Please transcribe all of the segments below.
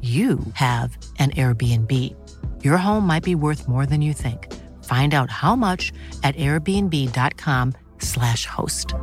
you have an Airbnb. Your home might be worth more than you think. Find out how much at airbnb.com/slash host.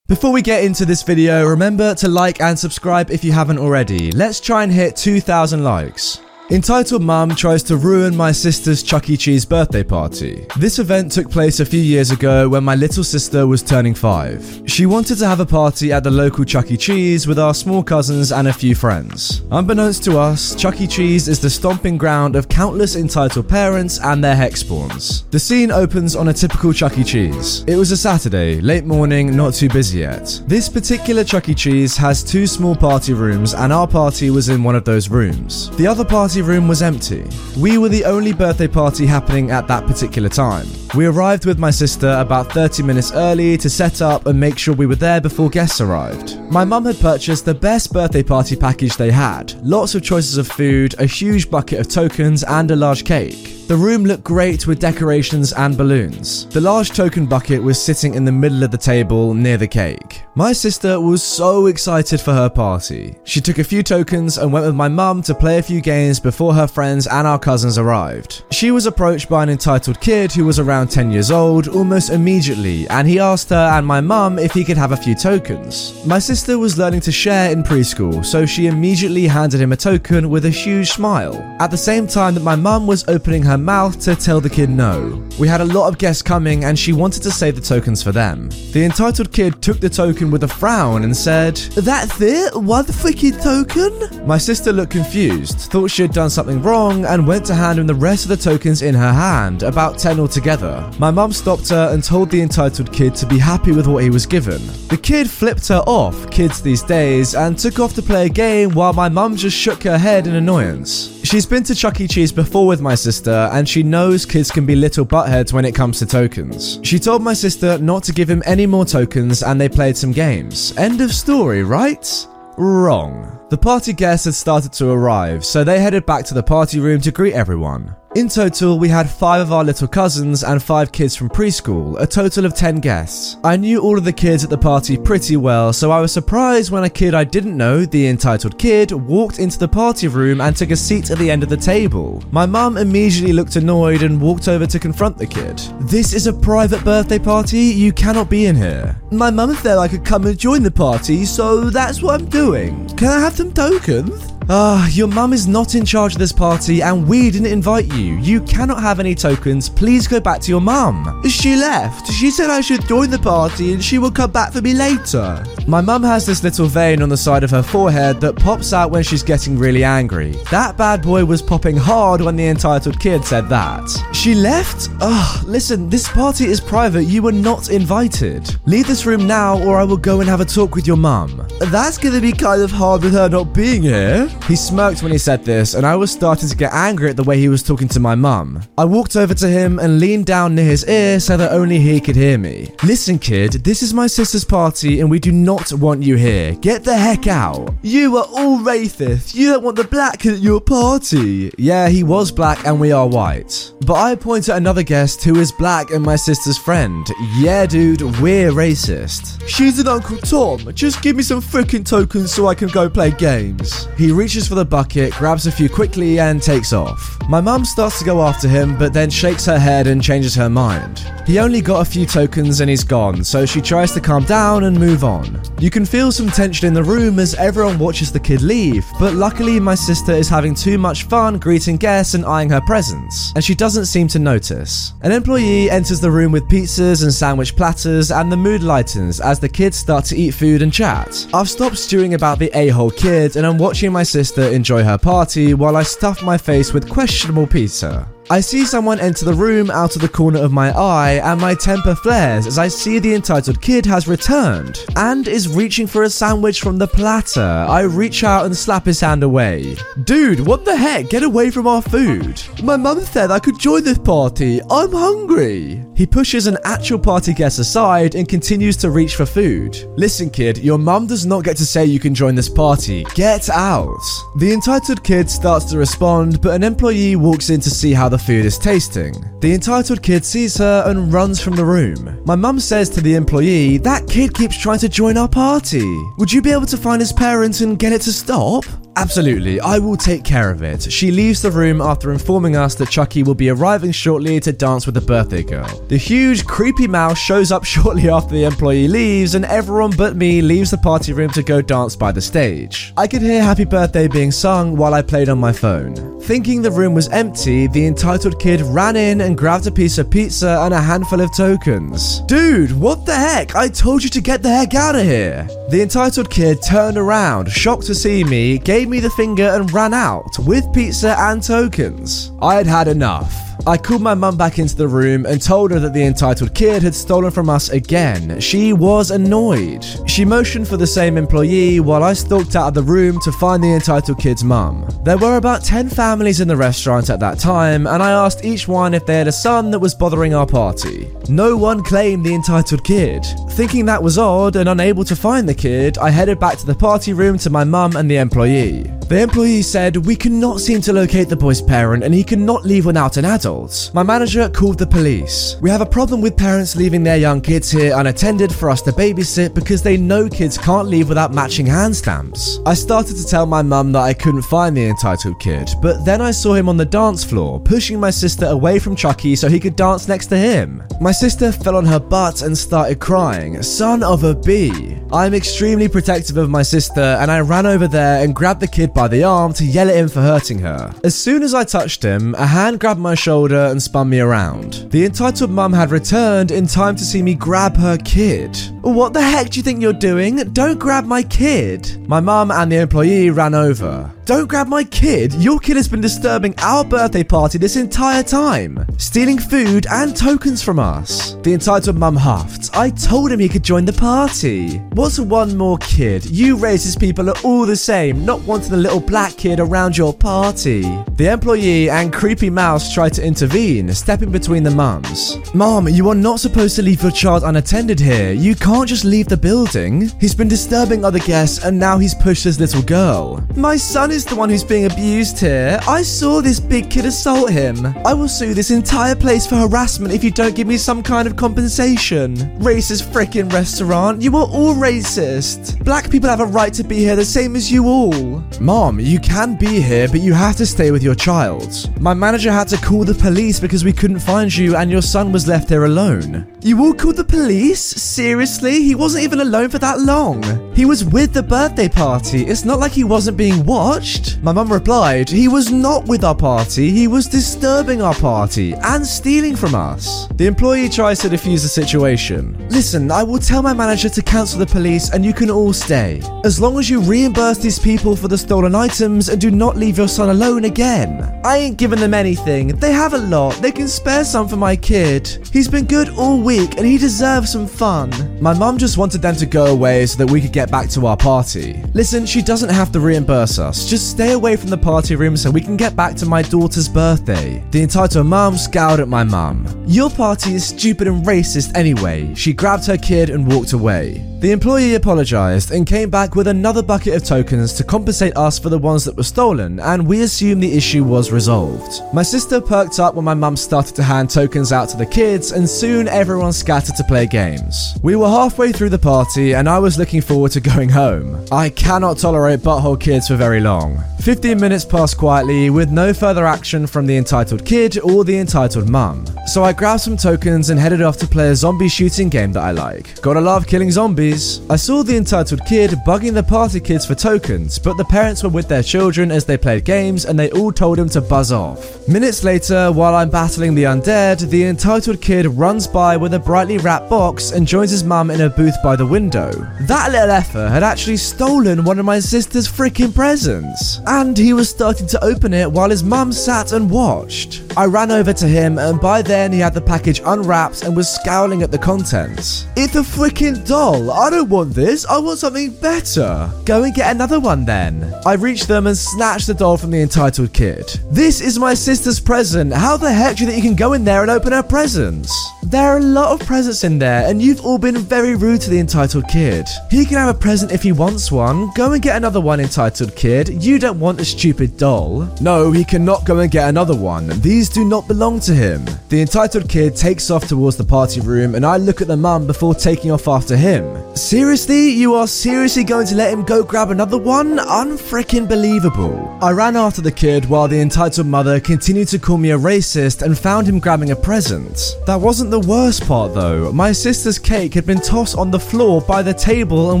Before we get into this video, remember to like and subscribe if you haven't already. Let's try and hit 2,000 likes. Entitled Mum tries to ruin my sister's Chuck E. Cheese birthday party. This event took place a few years ago when my little sister was turning five. She wanted to have a party at the local Chuck E. Cheese with our small cousins and a few friends. Unbeknownst to us, Chuck E. Cheese is the stomping ground of countless entitled parents and their hex spawns. The scene opens on a typical Chuck E. Cheese. It was a Saturday, late morning, not too busy yet. This particular Chuck E. Cheese has two small party rooms, and our party was in one of those rooms. The other party room was empty. We were the only birthday party happening at that particular time. We arrived with my sister about 30 minutes early to set up and make sure we were there before guests arrived. My mum had purchased the best birthday party package they had lots of choices of food, a huge bucket of tokens, and a large cake. The room looked great with decorations and balloons. The large token bucket was sitting in the middle of the table near the cake. My sister was so excited for her party. She took a few tokens and went with my mum to play a few games before her friends and our cousins arrived. She was approached by an entitled kid who was around 10 years old almost immediately, and he asked her and my mum if he could have a few tokens. My sister was learning to share in preschool, so she immediately handed him a token with a huge smile. At the same time that my mum was opening her mouth to tell the kid no. We had a lot of guests coming and she wanted to save the tokens for them. The entitled kid took the token with a frown and said, That's it? One freaking token? My sister looked confused, thought she had done something wrong, and went to hand him the rest of the tokens in her hand, about 10 altogether. My mum stopped her and told the entitled kid to be happy with what he was given. The kid flipped her off, kids these days, and took off to play a game while my mum just shook her head in annoyance. She's been to Chuck E. Cheese before with my sister, and she knows kids can be little buttheads when it comes to tokens. She told my sister not to give him any more tokens, and they played some games. End of story, right? Wrong. The party guests had started to arrive, so they headed back to the party room to greet everyone. In total, we had five of our little cousins and five kids from preschool, a total of 10 guests. I knew all of the kids at the party pretty well, so I was surprised when a kid I didn't know, the entitled kid, walked into the party room and took a seat at the end of the table. My mum immediately looked annoyed and walked over to confront the kid. This is a private birthday party, you cannot be in here. My mum said I could come and join the party, so that's what I'm doing. Can I have some tokens? Ah, your mum is not in charge of this party and we didn't invite you. You cannot have any tokens. Please go back to your mum. She left. She said I should join the party and she will come back for me later. My mum has this little vein on the side of her forehead that pops out when she's getting really angry. That bad boy was popping hard when the entitled kid said that. She left? Ugh, listen, this party is private. You were not invited. Leave this room now or I will go and have a talk with your mum. That's gonna be kind of hard with her not being here. He smirked when he said this, and I was starting to get angry at the way he was talking to my mum. I walked over to him and leaned down near his ear so that only he could hear me. Listen, kid, this is my sister's party and we do not want you here. Get the heck out. You are all racist. You don't want the black at your party. Yeah, he was black and we are white. But I point at another guest who is black and my sister's friend. Yeah, dude, we're racist. She's an Uncle Tom. Just give me some freaking tokens so I can go play games. He reaches for the bucket, grabs a few quickly, and takes off. My mum starts to go after him, but then shakes her head and changes her mind. He only got a few tokens and he's gone, so she tries to calm down and move on. You can feel some tension in the room as everyone watches the kid leave, but luckily my sister is having too much fun greeting guests and eyeing her presents, and she doesn't seem to notice. An employee enters the room with pizzas and sandwich platters, and the mood lightens as the kids start to eat food and chat. I've stopped stewing about the a hole kid, and I'm watching my sister enjoy her party while I stuff my face with questionable pizza. I see someone enter the room out of the corner of my eye, and my temper flares as I see the entitled kid has returned and is reaching for a sandwich from the platter. I reach out and slap his hand away. Dude, what the heck? Get away from our food. My mum said I could join this party. I'm hungry. He pushes an actual party guest aside and continues to reach for food. Listen, kid, your mum does not get to say you can join this party. Get out. The entitled kid starts to respond, but an employee walks in to see how the food is tasting. The entitled kid sees her and runs from the room. My mum says to the employee, That kid keeps trying to join our party. Would you be able to find his parents and get it to stop? Absolutely, I will take care of it. She leaves the room after informing us that Chucky will be arriving shortly to dance with the birthday girl. The huge, creepy mouse shows up shortly after the employee leaves, and everyone but me leaves the party room to go dance by the stage. I could hear Happy Birthday being sung while I played on my phone. Thinking the room was empty, the entitled kid ran in and grabbed a piece of pizza and a handful of tokens. Dude, what the heck? I told you to get the heck out of here. The entitled kid turned around, shocked to see me, gave me the finger and ran out with pizza and tokens. I had had enough. I called my mum back into the room and told her that the entitled kid had stolen from us again. She was annoyed. She motioned for the same employee while I stalked out of the room to find the entitled kid's mum. There were about 10 families in the restaurant at that time, and I asked each one if they had a son that was bothering our party. No one claimed the entitled kid. Thinking that was odd and unable to find the kid, I headed back to the party room to my mum and the employee. The employee said, We cannot seem to locate the boy's parent and he cannot leave without an adult. My manager called the police. We have a problem with parents leaving their young kids here unattended for us to babysit because they know kids can't leave without matching hand stamps. I started to tell my mum that I couldn't find the entitled kid, but then I saw him on the dance floor, pushing my sister away from Chucky so he could dance next to him. My sister fell on her butt and started crying, son of a bee. I'm extremely protective of my sister and I ran over there and grabbed the kid by the arm to yell at him for hurting her. As soon as I touched him, a hand grabbed my shoulder and spun me around. The entitled mum had returned in time to see me grab her kid. What the heck do you think you're doing? Don't grab my kid. My mum and the employee ran over. Don't grab my kid. Your kid has been disturbing our birthday party this entire time, stealing food and tokens from us. The entitled mum huffed. I told him he could join the party. What's one more kid? You racist people are all the same, not wanting a little black kid around your party. The employee and creepy mouse tried to intervene, stepping between the mums. Mom, you are not supposed to leave your child unattended here. You can't just leave the building. He's been disturbing other guests and now he's pushed this little girl. My son is the one who's being abused here. I saw this big kid assault him. I will sue this entire place for harassment if you don't give me some kind of compensation. Racist frickin' restaurant. You are all racist. Black people have a right to be here the same as you all. Mom, you can be here, but you have to stay with your child. My manager had to call the police because we couldn't find you and your son was left there alone. You all called the police? Seriously? He wasn't even alone for that long. He was with the birthday party. It's not like he wasn't being watched. My mum replied, He was not with our party. He was disturbing our party and stealing from us. The employee tries to defuse the situation. Listen, I will tell my manager to cancel the police and you can all stay. As long as you reimburse these people for the stolen items and do not leave your son alone again. I ain't giving them anything. They have a lot. They can spare some for my kid. He's been good all week and he deserves some fun. My mum just wanted them to go away so that we could get back to our party. Listen, she doesn't have to reimburse us. Just stay away from the party room so we can get back to my daughter's birthday. The entitled mum scowled at my mum. Your party is stupid and racist anyway. She grabbed her kid and walked away. The employee apologized and came back with another bucket of tokens to compensate us for the ones that were stolen, and we assumed the issue was resolved. My sister perked up when my mum started to hand tokens out to the kids, and soon everyone scattered to play games. We were halfway through the party, and I was looking forward to going home. I cannot tolerate butthole kids for very long. Long. 15 minutes passed quietly with no further action from the entitled kid or the entitled mum. So I grabbed some tokens and headed off to play a zombie shooting game that I like. Gotta love killing zombies. I saw the entitled kid bugging the party kids for tokens, but the parents were with their children as they played games and they all told him to buzz off. Minutes later, while I'm battling the undead, the entitled kid runs by with a brightly wrapped box and joins his mum in a booth by the window. That little effer had actually stolen one of my sister's freaking presents, and he was starting to open it while his mum sat and watched. I ran over to him, and by then he had the package unwrapped and was scowling at the contents. It's a freaking doll! I don't want this, I want something better! Go and get another one then. I reached them and snatched the doll from the entitled kid. This is my sister's present. How the heck do you think you can go in there and open her presents? There are a lot of presents in there, and you've all been very rude to the entitled kid. He can have a present if he wants one. Go and get another one, entitled kid. You don't want a stupid doll. No, he cannot go and get another one. These do not belong to him. The entitled kid takes off towards the party room, and I look at the mum before taking off after him. Seriously? You are seriously going to let him go grab another one? Unfreaking believable. I ran after the kid while the entitled mother continued to call me a racist and found him grabbing a present. That wasn't the worst part though. My sister's cake had been tossed on the floor by the table and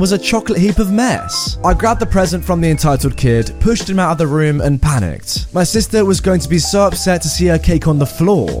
was a chocolate heap of mess. I grabbed the present from the entitled kid, pushed him out of the room, and panicked. My sister was going to be so upset to see her cake on the floor.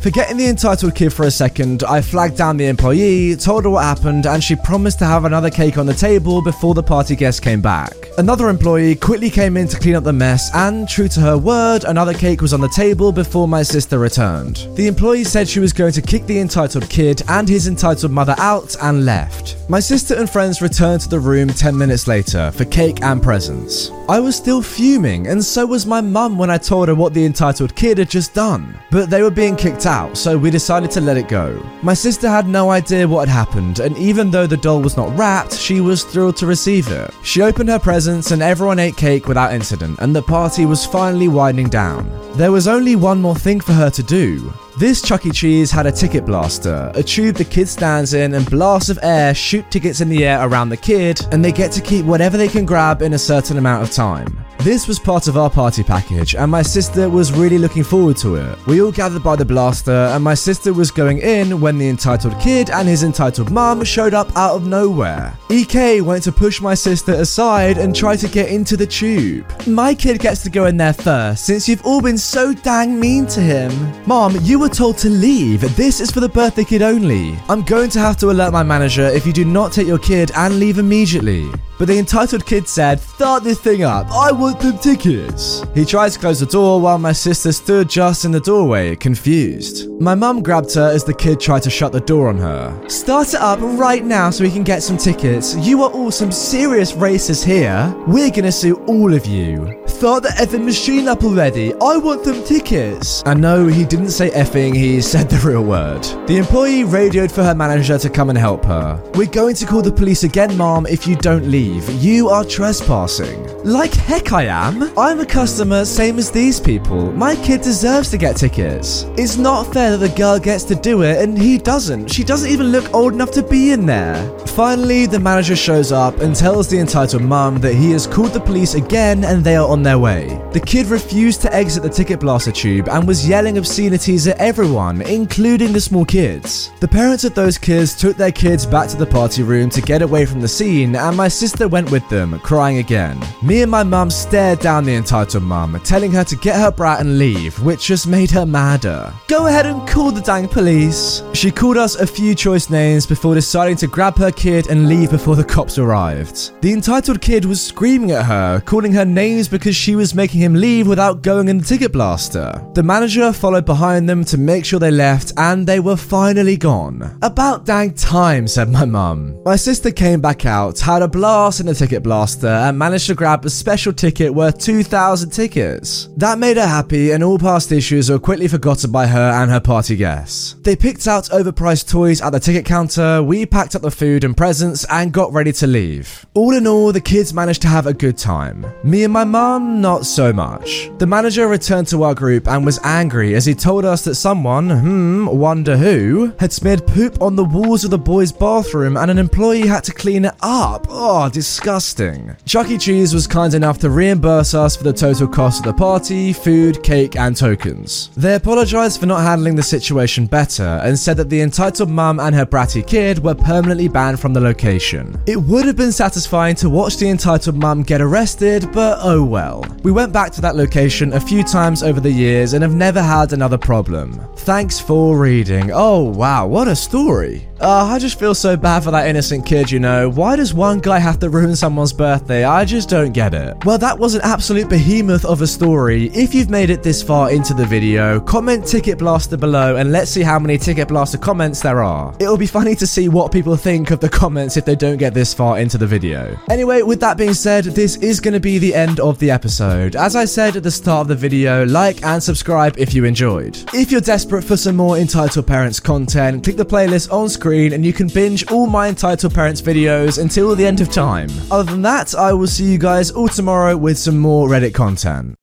Forgetting the entitled kid for a second, I flagged down the employee, told her what happened, and she promised to have another cake on the table before the party guests came back. Another employee quickly came in to clean up the mess, and true to her word, another cake was on the table before my sister returned. The employee said she was going to kick the entitled kid and his entitled mother out and left. My sister and friends returned to the room 10 minutes later for cake and presents. I was still fuming, and so was my mum when I told her what the entitled kid had just done. But they were being kicked out, so we decided to let it go. My sister had no idea what had happened, and even though the doll was not wrapped, she was thrilled to receive it. She opened her presents, and everyone ate cake without incident, and the party was finally winding down. There was only one more thing for her to do. This Chuck E. Cheese had a ticket blaster, a tube the kid stands in, and blasts of air shoot tickets in the air around the kid, and they get to keep whatever they can grab in a certain amount of time. This was part of our party package, and my sister was really looking forward to it. We all gathered by the blaster, and my sister was going in when the entitled kid and his entitled mum showed up out of nowhere. EK went to push my sister aside and try to get into the tube. My kid gets to go in there first, since you've all been so dang mean to him. Mom, you were told to leave. This is for the birthday kid only. I'm going to have to alert my manager if you do not take your kid and leave immediately. But the entitled kid said, Start this thing up. I want them tickets. He tried to close the door while my sister stood just in the doorway, confused. My mum grabbed her as the kid tried to shut the door on her. Start it up right now so we can get some tickets. You are all some serious racists here. We're gonna sue all of you. Start the effing machine up already. I want them tickets. And no, he didn't say effing, he said the real word. The employee radioed for her manager to come and help her. We're going to call the police again, mom, if you don't leave. You are trespassing. Like heck I am. I'm a customer, same as these people. My kid deserves to get tickets. It's not fair that the girl gets to do it and he doesn't. She doesn't even look old enough to be in there. Finally, the manager shows up and tells the entitled mum that he has called the police again and they are on their way. The kid refused to exit the ticket blaster tube and was yelling obscenities at everyone, including the small kids. The parents of those kids took their kids back to the party room to get away from the scene, and my sister went with them, crying again. Me and my mum stared down the entitled mum, telling her to get her brat and leave, which just made her madder. Go ahead and call the dang police. She called us a few choice names before deciding to grab her kid and leave before the cops arrived. The entitled kid was screaming at her, calling her names because she was making him leave without going in the ticket blaster. The manager followed behind them to make sure they left and they were finally gone. About dang time, said my mum. My sister came back out, had a blast in the ticket blaster, and managed to grab a special ticket worth 2,000 tickets. That made her happy, and all past issues were quickly forgotten by her and her party guests. They picked out overpriced toys at the ticket counter, we packed up the food and presents, and got ready to leave. All in all, the kids managed to have a good time. Me and my mum, not so much. The manager returned to our group and was angry as he told us that someone, hmm, wonder who, had smeared poop on the walls of the boys' bathroom and an employee had to clean it up. Oh, disgusting. Chuck E. Cheese was kind enough to reimburse us for the total cost of the party, food, cake, and tokens. They apologised for not handling the situation better and said that the entitled mum and her bratty kid were permanently banned from the location. It would have been satisfying to watch the entitled mum get arrested, but oh well. We went back to that location a few times over the years and have never had another problem. Thanks for reading. Oh wow, what a story. Uh, I just feel so bad for that innocent kid, you know. Why does one guy have to ruin someone's birthday? I just don't get it. Well, that was an absolute behemoth of a story. If you've made it this far into the video, comment Ticket Blaster below and let's see how many Ticket Blaster comments there are. It'll be funny to see what people think of the comments if they don't get this far into the video. Anyway, with that being said, this is going to be the end of the episode. As I said at the start of the video, like and subscribe if you enjoyed. If you're desperate for some more Entitled Parents content, click the playlist on screen and you can binge all my Entitled Parents videos until the end of time. Other than that, I will see you guys all tomorrow with some more Reddit content.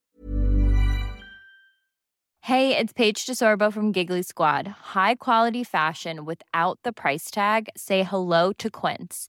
Hey, it's Paige DeSorbo from Giggly Squad. High quality fashion without the price tag? Say hello to Quince.